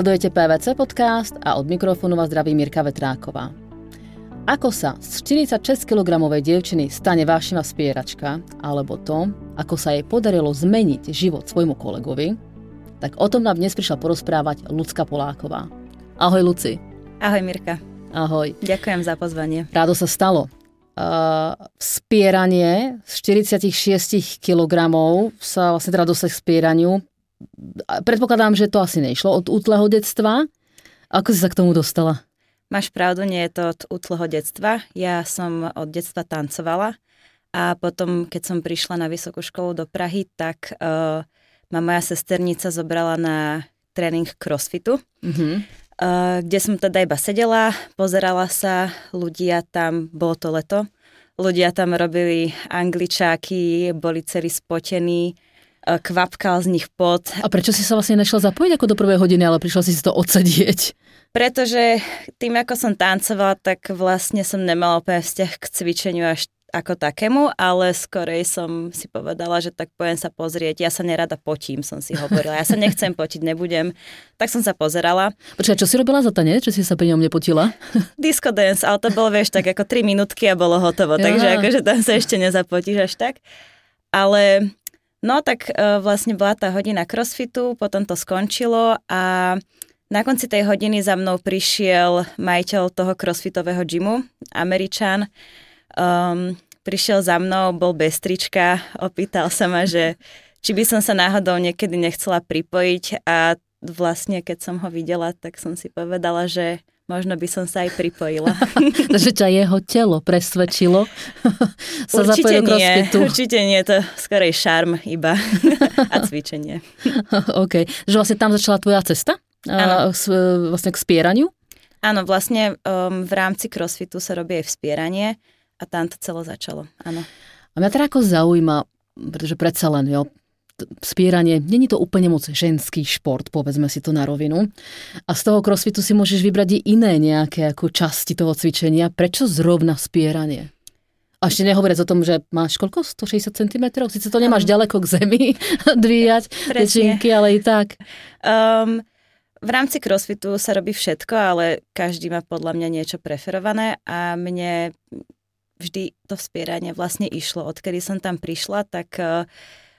Sledujete PVC podcast a od mikrofónu vás zdraví Mirka Vetráková. Ako sa z 46 kg dievčiny stane vášnivá spieračka, alebo to, ako sa jej podarilo zmeniť život svojmu kolegovi, tak o tom nám dnes prišla porozprávať Lucka Poláková. Ahoj Luci. Ahoj Mirka. Ahoj. Ďakujem za pozvanie. Rádo sa stalo. Uh, spieranie z 46 kg sa vlastne teda dostať k spieraniu. Predpokladám, že to asi nešlo od útleho detstva. Ako si sa k tomu dostala? Máš pravdu, nie je to od útleho detstva. Ja som od detstva tancovala a potom, keď som prišla na vysokú školu do Prahy, tak uh, ma moja sesternica zobrala na tréning crossfitu. Mm-hmm kde som teda iba sedela, pozerala sa, ľudia tam, bolo to leto, ľudia tam robili angličáky, boli celí spotení, kvapkal z nich pot. A prečo si sa vlastne nešla zapojiť ako do prvej hodiny, ale prišla si si to odsedieť? Pretože tým, ako som tancovala, tak vlastne som nemala úplne vzťah k cvičeniu až ako takému, ale skorej som si povedala, že tak pojem sa pozrieť. Ja sa nerada potím, som si hovorila. Ja sa nechcem potiť, nebudem. Tak som sa pozerala. Počkaj, čo si robila za tanec? Čo si sa pri ňom nepotila? Disco dance, ale to bolo, vieš, tak ako 3 minútky a bolo hotovo. Ja. Takže akože tam sa ešte nezapotíš až tak. Ale no tak uh, vlastne bola tá hodina crossfitu, potom to skončilo a na konci tej hodiny za mnou prišiel majiteľ toho crossfitového gymu, Američan, um, prišiel za mnou, bol bez trička, opýtal sa ma, že či by som sa náhodou niekedy nechcela pripojiť a vlastne keď som ho videla, tak som si povedala, že možno by som sa aj pripojila. Takže ťa jeho telo presvedčilo sa určite? Nie, určite nie, to skorej šarm iba a cvičenie. OK, že vlastne tam začala tvoja cesta? Ano. vlastne k spieraniu? Áno, vlastne um, v rámci crossfitu sa robí aj vspieranie a tam to celo začalo, áno. A mňa teda ako zaujíma, pretože predsa len, jo, spieranie, není to úplne moc ženský šport, povedzme si to na rovinu. A z toho crossfitu si môžeš vybrať i iné nejaké ako časti toho cvičenia. Prečo zrovna spieranie? A ešte nehovoriac o tom, že máš koľko? 160 cm? Sice to nemáš um, ďaleko k zemi dvíjať tečinky, ale i tak. Um, v rámci crossfitu sa robí všetko, ale každý má podľa mňa niečo preferované a mne vždy to vspieranie vlastne išlo. Odkedy som tam prišla, tak uh,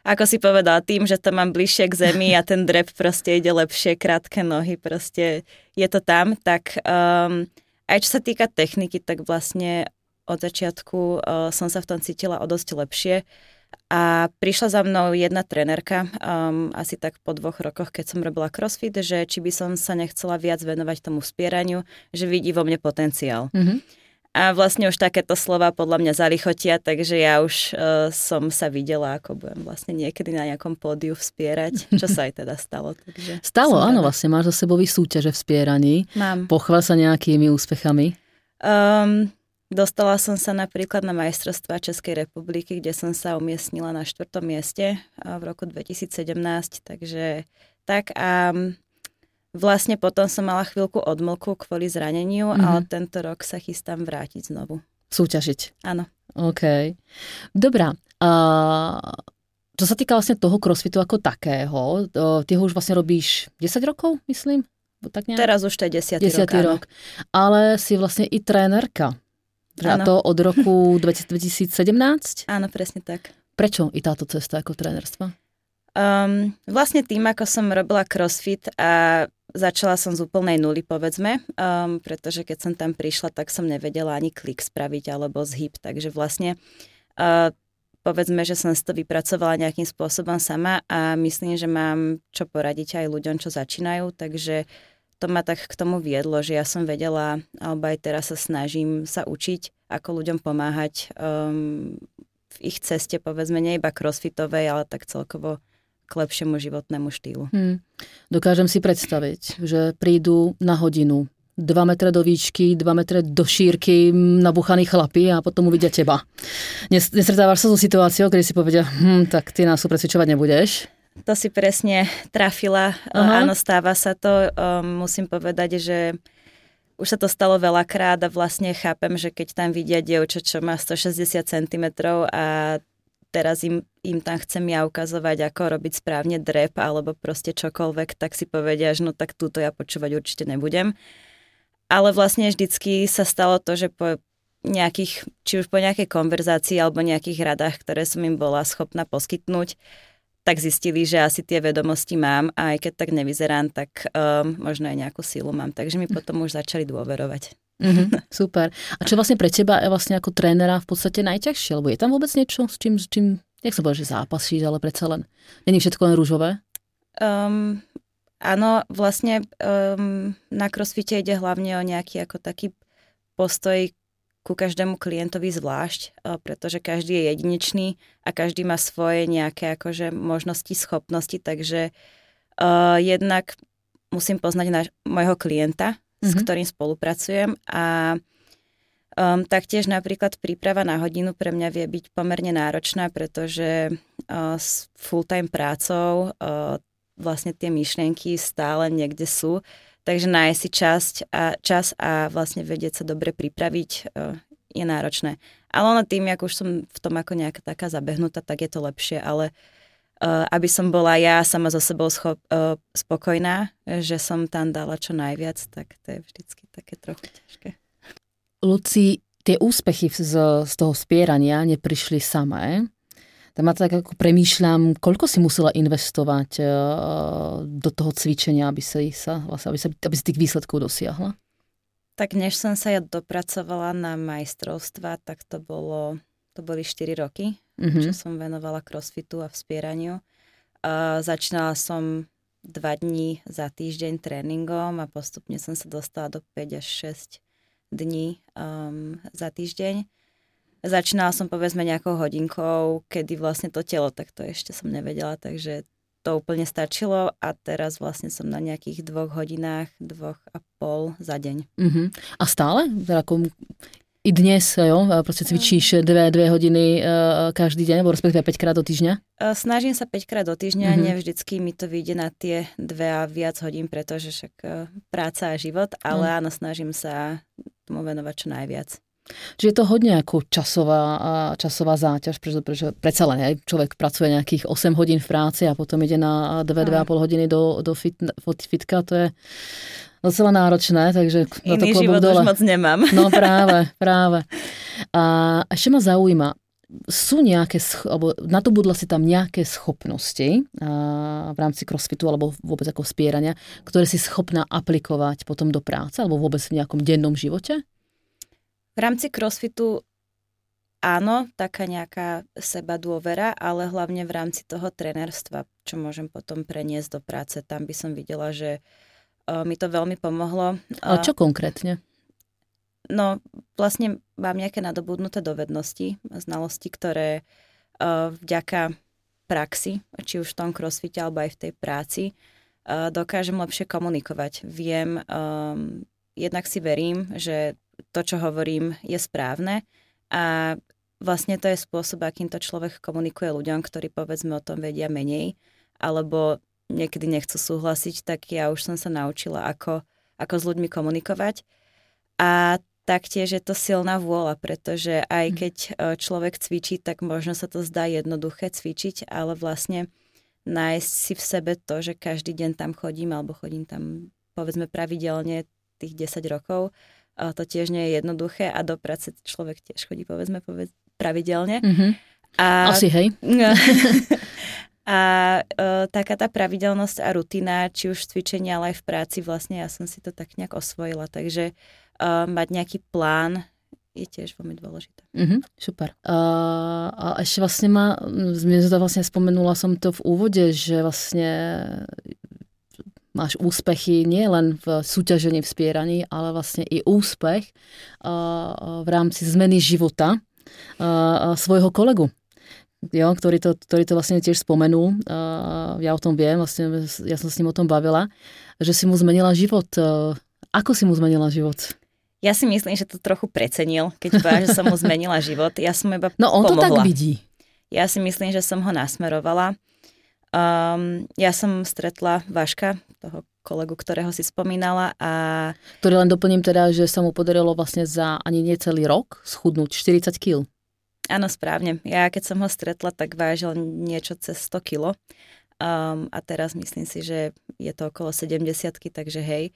ako si povedala, tým, že to mám bližšie k zemi a ten drep proste ide lepšie, krátke nohy, proste je to tam, tak um, aj čo sa týka techniky, tak vlastne od začiatku uh, som sa v tom cítila o dosť lepšie. A prišla za mnou jedna trenerka, um, asi tak po dvoch rokoch, keď som robila crossfit, že či by som sa nechcela viac venovať tomu spieraniu, že vidí vo mne potenciál. Mm-hmm. A vlastne už takéto slova podľa mňa zalichotia, takže ja už uh, som sa videla, ako budem vlastne niekedy na nejakom pódiu vspierať, čo sa aj teda stalo. Takže stalo, áno, teda... vlastne máš za sebou súťaže v spieraní. Mám. Pochvál sa nejakými úspechami. Um, dostala som sa napríklad na majstrovstva Českej republiky, kde som sa umiestnila na štvrtom mieste v roku 2017, takže tak a Vlastne potom som mala chvíľku odmlku kvôli zraneniu, mm-hmm. ale tento rok sa chystám vrátiť znovu. Súťažiť? Áno. OK. Dobrá. Uh, čo sa týka vlastne toho crossfitu ako takého, uh, ty ho už vlastne robíš 10 rokov, myslím? Tak nejak? Teraz už to je 10. 10 rok, rok. Ale si vlastne i trénerka. A to od roku 2017? Áno, presne tak. Prečo i táto cesta ako trénerstva? Um, vlastne tým, ako som robila crossfit a Začala som z úplnej nuly, povedzme, um, pretože keď som tam prišla, tak som nevedela ani klik spraviť alebo zhyb, takže vlastne uh, povedzme, že som si to vypracovala nejakým spôsobom sama a myslím, že mám čo poradiť aj ľuďom, čo začínajú, takže to ma tak k tomu viedlo, že ja som vedela, alebo aj teraz sa snažím sa učiť, ako ľuďom pomáhať um, v ich ceste, povedzme, nie iba crossfitovej, ale tak celkovo k lepšiemu životnému štýlu. Hmm. Dokážem si predstaviť, že prídu na hodinu 2 metre do výšky, 2 metre do šírky nabuchaní chlapi a potom uvidia teba. Nesretávaš sa so situáciou, kedy si povedia, hm, tak ty nás presvedčovať nebudeš? To si presne trafila. Aha. Áno, stáva sa to. Um, musím povedať, že už sa to stalo veľakrát a vlastne chápem, že keď tam vidia dievča, čo má 160 cm a teraz im, im tam chcem ja ukazovať, ako robiť správne drep alebo proste čokoľvek, tak si povedia, že no tak túto ja počúvať určite nebudem. Ale vlastne vždycky sa stalo to, že po nejakých, či už po nejakej konverzácii alebo nejakých radách, ktoré som im bola schopná poskytnúť, tak zistili, že asi tie vedomosti mám a aj keď tak nevyzerám, tak um, možno aj nejakú sílu mám. Takže mi potom už začali dôverovať. Mm-hmm, super. A čo vlastne pre teba je vlastne ako trénera v podstate najťažšie? Lebo je tam vôbec niečo, s čím, s čím jak sa povie, že zápasíš, ale predsa len. Není všetko len rúžové? Um, áno, vlastne um, na crossfite ide hlavne o nejaký ako taký postoj ku každému klientovi zvlášť, pretože každý je jedinečný a každý má svoje nejaké akože možnosti, schopnosti, takže uh, jednak musím poznať na, môjho klienta, mm-hmm. s mhm. ktorým spolupracujem a um, taktiež napríklad príprava na hodinu pre mňa vie byť pomerne náročná, pretože uh, s full-time prácou uh, vlastne tie myšlienky stále niekde sú, takže nájsť si časť a, čas a vlastne vedieť sa dobre pripraviť uh, je náročné. Ale ono tým, ako už som v tom ako nejaká taká zabehnutá, tak je to lepšie, ale uh, aby som bola ja sama so sebou schop, uh, spokojná, že som tam dala čo najviac, tak to je vždycky také trochu ťažké. Luci, tie úspechy z, z toho spierania neprišli samé. Tak ma tak ako premýšľam, koľko si musela investovať uh, do toho cvičenia, aby, sa, vlastne, aby, sa, aby si tých výsledkov dosiahla? Tak než som sa ja dopracovala na majstrovstva, tak to bolo, to boli 4 roky mm-hmm. čo som venovala crossfitu a vspieraniu. Uh, začínala som dva dní za týždeň tréningom a postupne som sa dostala do 5 až 6 dní um, za týždeň. Začínala som povedzme nejakou hodinkou, kedy vlastne to telo, tak to ešte som nevedela, takže to úplne stačilo a teraz vlastne som na nejakých dvoch hodinách, dvoch a pol za deň. Uh-huh. A stále? Ako i dnes, jo, proste cvičíš dve, dve hodiny uh, každý deň, alebo respektíve 5 krát do týždňa? Snažím sa 5 krát do týždňa, mm-hmm. nevždycky mi to vyjde na tie dve a viac hodín, pretože však uh, práca a život, ale mm. áno, snažím sa tomu venovať čo najviac. Čiže je to hodne ako časová, časová záťaž, pretože, pretože predsa len aj človek pracuje nejakých 8 hodín v práci a potom ide na 2-2,5 hodiny do, do fit, fitka, to je docela náročné, takže na to život dole. už moc nemám. No práve, práve. A ešte ma zaujíma, sú nejaké, alebo nadobudla si tam nejaké schopnosti a, v rámci crossfitu alebo vôbec ako spierania, ktoré si schopná aplikovať potom do práce alebo vôbec v nejakom dennom živote? V rámci crossfitu áno, taká nejaká seba dôvera, ale hlavne v rámci toho trenerstva, čo môžem potom preniesť do práce. Tam by som videla, že mi to veľmi pomohlo. Ale čo konkrétne? No, vlastne mám nejaké nadobudnuté dovednosti, znalosti, ktoré vďaka praxi, či už v tom crossfite alebo aj v tej práci, dokážem lepšie komunikovať. Viem, jednak si verím, že to, čo hovorím, je správne a vlastne to je spôsob, akým to človek komunikuje ľuďom, ktorí povedzme o tom vedia menej, alebo niekedy nechcú súhlasiť, tak ja už som sa naučila, ako, ako s ľuďmi komunikovať. A taktiež je to silná vôľa, pretože aj mhm. keď e, človek cvičí, tak možno sa to zdá jednoduché cvičiť, ale vlastne nájsť si v sebe to, že každý deň tam chodím, alebo chodím tam povedzme pravidelne tých 10 rokov, to tiež nie je jednoduché a do práce človek tiež chodí povedzme povedz, pravidelne. Mm-hmm. A, Asi hej. A e, taká tá pravidelnosť a rutina, či už cvičenia, ale aj v práci, vlastne ja som si to tak nejak osvojila. Takže e, mať nejaký plán je tiež veľmi dôležité. Mm-hmm, super. A, a ešte vlastne ma, mne to vlastne spomenula som to v úvode, že vlastne máš úspechy nie len v súťažení, v spieraní, ale vlastne i úspech v rámci zmeny života svojho kolegu jo, ktorý, to, ktorý to vlastne tiež spomenul. Ja o tom viem, vlastne ja som s ním o tom bavila, že si mu zmenila život. Ako si mu zmenila život? Ja si myslím, že to trochu precenil, keď povedal, že som mu zmenila život. Ja som iba No on pomohla. to tak vidí. Ja si myslím, že som ho nasmerovala. Um, ja som stretla Vaška, toho kolegu, ktorého si spomínala. A... Ktorý len doplním teda, že sa mu podarilo vlastne za ani nie celý rok schudnúť 40 kg. Áno, správne. Ja keď som ho stretla, tak vážil niečo cez 100 kilo. Um, a teraz myslím si, že je to okolo 70 takže hej.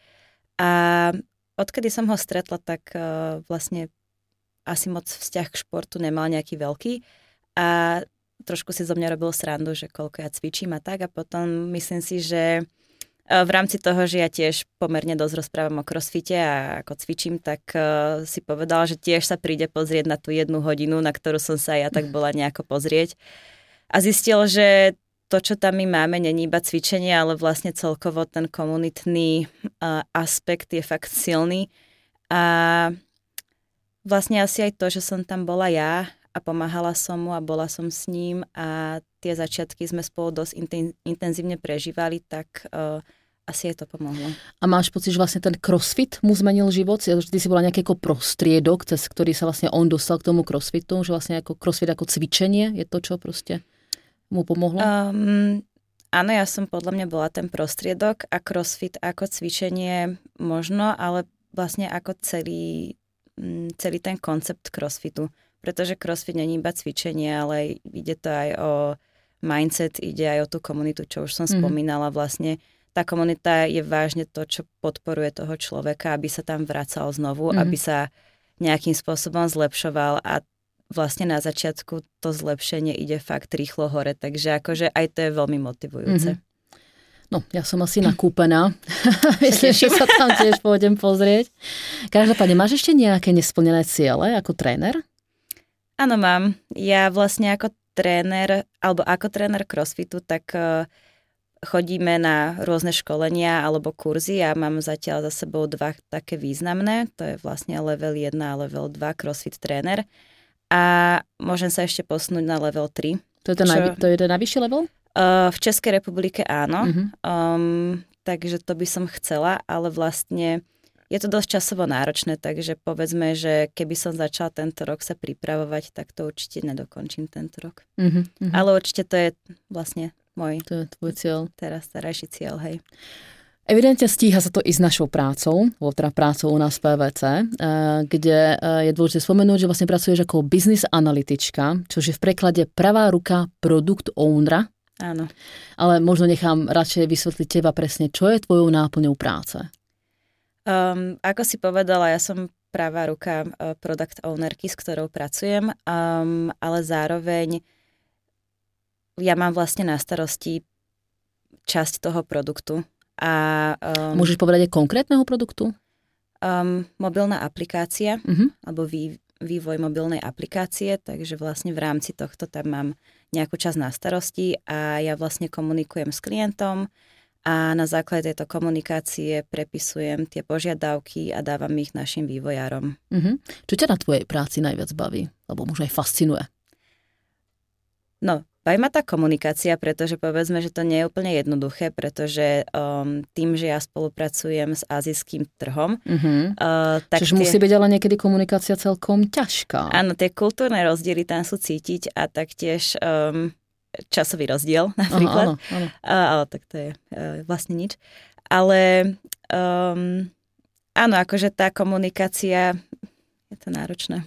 A odkedy som ho stretla, tak uh, vlastne asi moc vzťah k športu nemal nejaký veľký. A trošku si zo mňa robil srandu, že koľko ja cvičím a tak. A potom myslím si, že Eh, v rámci toho, že ja tiež pomerne dosť rozprávam o crossfite a ako cvičím, tak uh, si povedal, že tiež sa príde pozrieť na tú jednu hodinu, na ktorú som sa ja tak bola nejako pozrieť. A zistil, že to, čo tam my máme, není iba cvičenie, ale vlastne celkovo ten komunitný uh, aspekt je fakt silný. A vlastne asi aj to, že som tam bola ja a pomáhala som mu a bola som s ním a tie začiatky sme spolu dosť intenzívne prežívali, tak uh, asi je to pomohlo. A máš pocit, že vlastne ten crossfit mu zmenil život? Ty si bola nejaký ako prostriedok, cez ktorý sa vlastne on dostal k tomu crossfitu, že vlastne ako crossfit ako cvičenie je to, čo proste mu pomohlo? Um, áno, ja som podľa mňa bola ten prostriedok a crossfit ako cvičenie možno, ale vlastne ako celý, celý ten koncept crossfitu pretože crossfit není iba cvičenie, ale ide to aj o mindset, ide aj o tú komunitu, čo už som mm. spomínala vlastne. Tá komunita je vážne to, čo podporuje toho človeka, aby sa tam vracal znovu, mm. aby sa nejakým spôsobom zlepšoval a vlastne na začiatku to zlepšenie ide fakt rýchlo hore, takže akože aj to je veľmi motivujúce. Mm-hmm. No, ja som asi nakúpená. Myslím, že sa tam tiež pôjdem pozrieť. Každopádne, máš ešte nejaké nesplnené ciele ako tréner? Áno, mám. Ja vlastne ako tréner, alebo ako tréner crossfitu, tak uh, chodíme na rôzne školenia alebo kurzy. Ja mám zatiaľ za sebou dva také významné. To je vlastne level 1 a level 2 crossfit tréner. A môžem sa ešte posunúť na level 3. To je ten, čo... najvy, to je ten najvyšší level? Uh, v Českej republike áno. Uh-huh. Um, takže to by som chcela, ale vlastne je to dosť časovo náročné, takže povedzme, že keby som začala tento rok sa pripravovať, tak to určite nedokončím tento rok. Mm-hmm. Ale určite to je vlastne môj to je tvoj cieľ. teraz starajší cieľ, hej. Evidentne stíha sa to i s našou prácou, teda prácou u nás v PVC, eh, kde eh, je dôležité spomenúť, že vlastne pracuješ ako business analytička, čo je v preklade pravá ruka produkt ownera. Áno. Ale možno nechám radšej vysvetliť teba presne, čo je tvojou náplňou práce. Um, ako si povedala, ja som pravá ruka uh, product ownerky, s ktorou pracujem, um, ale zároveň ja mám vlastne na starosti časť toho produktu. A, um, Môžeš povedať aj konkrétneho produktu? Um, mobilná aplikácia, uh-huh. alebo vý, vývoj mobilnej aplikácie, takže vlastne v rámci tohto tam mám nejakú časť na starosti a ja vlastne komunikujem s klientom, a na základe tejto komunikácie prepisujem tie požiadavky a dávam ich našim vývojárom. Uh-huh. Čo ťa na tvojej práci najviac baví? Alebo možno aj fascinuje? No, baví ma tá komunikácia, pretože povedzme, že to nie je úplne jednoduché, pretože um, tým, že ja spolupracujem s azijským trhom, uh-huh. uh, tak Čiže tie... musí byť ale niekedy komunikácia celkom ťažká. Áno, tie kultúrne rozdiely tam sú cítiť a taktiež um, časový rozdiel napríklad. Áno, áno. Ale tak to je uh, vlastne nič. Ale um, áno, akože tá komunikácia je to náročné.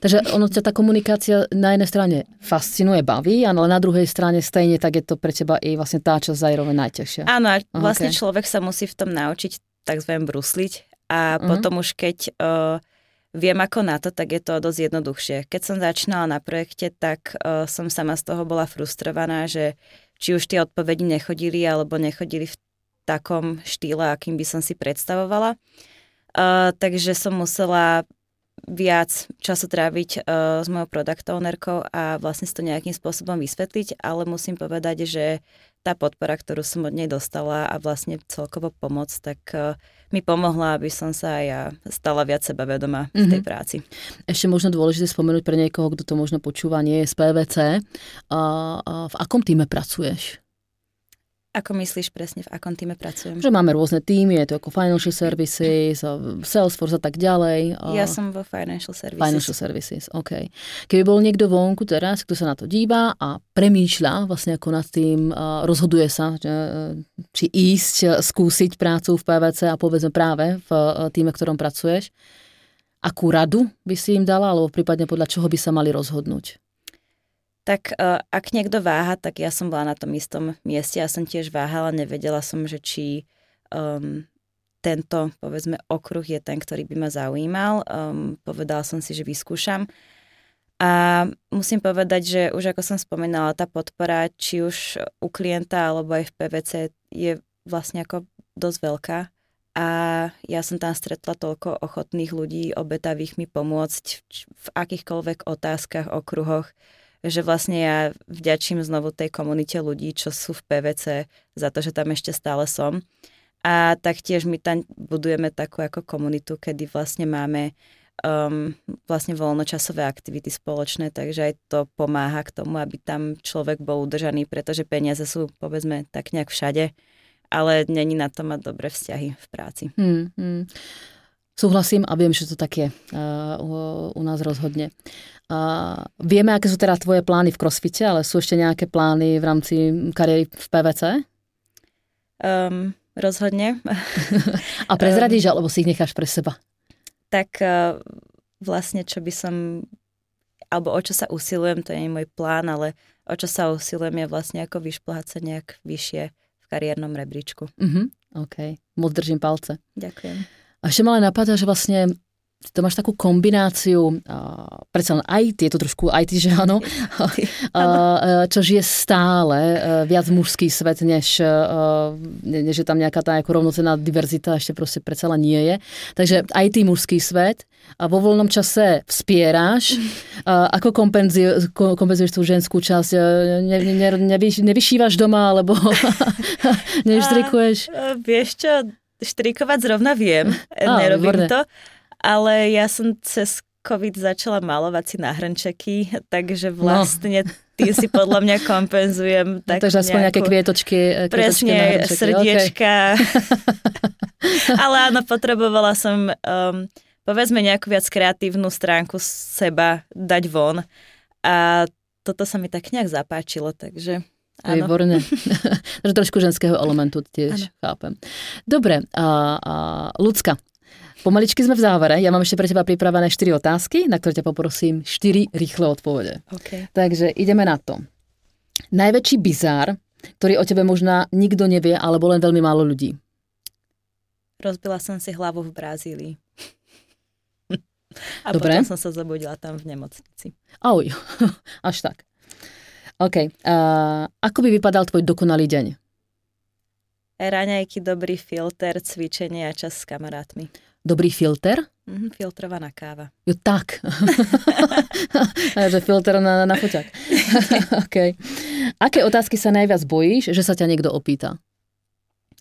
Takže ono ťa tá komunikácia na jednej strane fascinuje, baví, ale na druhej strane stejne tak je to pre teba i vlastne tá časť zároveň najťažšia. Áno, a vlastne okay. človek sa musí v tom naučiť takzvané brusliť a uh-huh. potom už keď uh, viem ako na to, tak je to dosť jednoduchšie. Keď som začínala na projekte, tak uh, som sama z toho bola frustrovaná, že či už tie odpovedi nechodili alebo nechodili v takom štýle, akým by som si predstavovala. Uh, takže som musela viac času tráviť uh, s mojou product ownerkou a vlastne si to nejakým spôsobom vysvetliť, ale musím povedať, že tá podpora, ktorú som od nej dostala a vlastne celkovo pomoc, tak uh, mi pomohla, aby som sa aj ja stala viac sebavedomá mm-hmm. v tej mhm. práci. Ešte možno dôležité spomenúť pre niekoho, kto to možno počúva, nie je z PVC. A, a v akom týme pracuješ? Ako myslíš presne, v akom týme pracujem? Že máme rôzne týmy, je to ako Financial Services, Salesforce a tak ďalej. Ja som vo Financial Services. Financial Services, OK. Keby bol niekto vonku teraz, kto sa na to díva a premýšľa vlastne ako nad tým, rozhoduje sa, či ísť, skúsiť prácu v PVC a povedzme práve v týme, v ktorom pracuješ, akú radu by si im dala, alebo prípadne podľa čoho by sa mali rozhodnúť? Tak uh, ak niekto váha, tak ja som bola na tom istom mieste. Ja som tiež váhala, nevedela som, že či um, tento, povedzme, okruh je ten, ktorý by ma zaujímal. Um, povedala som si, že vyskúšam. A musím povedať, že už ako som spomínala, tá podpora, či už u klienta alebo aj v PVC, je vlastne ako dosť veľká. A ja som tam stretla toľko ochotných ľudí, obetavých mi pomôcť v, akýchkoľvek otázkach, okruhoch, že vlastne ja vďačím znovu tej komunite ľudí, čo sú v PVC, za to, že tam ešte stále som. A taktiež my tam budujeme takú ako komunitu, kedy vlastne máme um, vlastne voľnočasové aktivity spoločné, takže aj to pomáha k tomu, aby tam človek bol udržaný, pretože peniaze sú povedzme tak nejak všade, ale není na to mať dobré vzťahy v práci. Hmm, hmm. Súhlasím a viem, že to tak je uh, u, u nás rozhodne. Uh, vieme, aké sú teda tvoje plány v crossfite, ale sú ešte nejaké plány v rámci kariéry v PVC? Um, rozhodne. a prezradíš, um, alebo si ich necháš pre seba? Tak uh, vlastne, čo by som, alebo o čo sa usilujem, to nie je môj plán, ale o čo sa usilujem je vlastne ako vyšplhať sa nejak vyššie v kariérnom rebríčku. Uh-huh. OK, moc držím palce. Ďakujem. A ešte ma ale napadá, že vlastne to máš takú kombináciu, uh, predsa len IT, je to trošku IT, že áno, uh, čo žije stále uh, viac mužský svet, než, uh, než je tam nejaká tá ako rovnocená diverzita, ešte proste predsa len nie je. Takže IT mužský svet a vo voľnom čase vspieráš. Uh, ako kompenzuješ, kompenzuješ tú ženskú časť? Ne, ne, ne, nevyšívaš doma, alebo nevyštrikuješ? Uh, vieš čo, štrikovať zrovna viem, ah, nerobím výborné. to, ale ja som cez COVID začala malovať si hrnčeky, takže no. vlastne no. tým si podľa mňa kompenzujem. Tak no, takže aspoň nejaké kvietočky, kvietočky Presne, srdiečka. Okay. ale áno, potrebovala som um, povedzme nejakú viac kreatívnu stránku seba dať von. A toto sa mi tak nejak zapáčilo, takže Áno. Výborne. Trošku ženského elementu tiež ano. chápem. Dobre, a, a ľudská. Pomaličky sme v závere. Ja mám ešte pre teba pripravené 4 otázky, na ktoré ťa poprosím 4 rýchle odpovede. Okay. Takže ideme na to. Najväčší bizár, ktorý o tebe možná nikto nevie, alebo len veľmi málo ľudí. Rozbila som si hlavu v Brazílii. A Dobre. potom som sa zabudila tam v nemocnici. Oj, až tak. OK. Uh, ako by vypadal tvoj dokonalý deň? Raňajky, dobrý filter, cvičenie a čas s kamarátmi. Dobrý filter? Mm-hmm, filtrovaná káva. Jo, tak. že filter na, na foťak. OK. Aké otázky sa najviac bojíš, že sa ťa niekto opýta?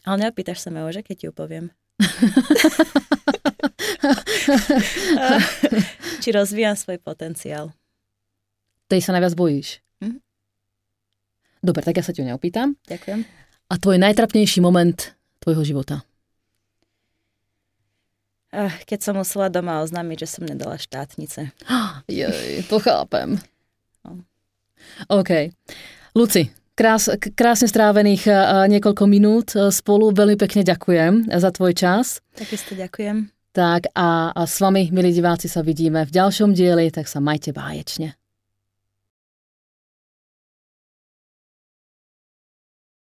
Ale neopýtaš sa ma že keď ti upoviem. Či rozvíjam svoj potenciál. Tej sa najviac bojíš? Dobre, tak ja sa ťa neopýtam. Ďakujem. A tvoj najtrapnejší moment tvojho života? Keď som musela doma oznámiť, že som nedala štátnice. Jej, to chápem. No. OK. Luci, krás, krásne strávených niekoľko minút spolu. Veľmi pekne ďakujem za tvoj čas. Takisto ďakujem. Tak a, a s vami, milí diváci, sa vidíme v ďalšom dieli, tak sa majte báječne.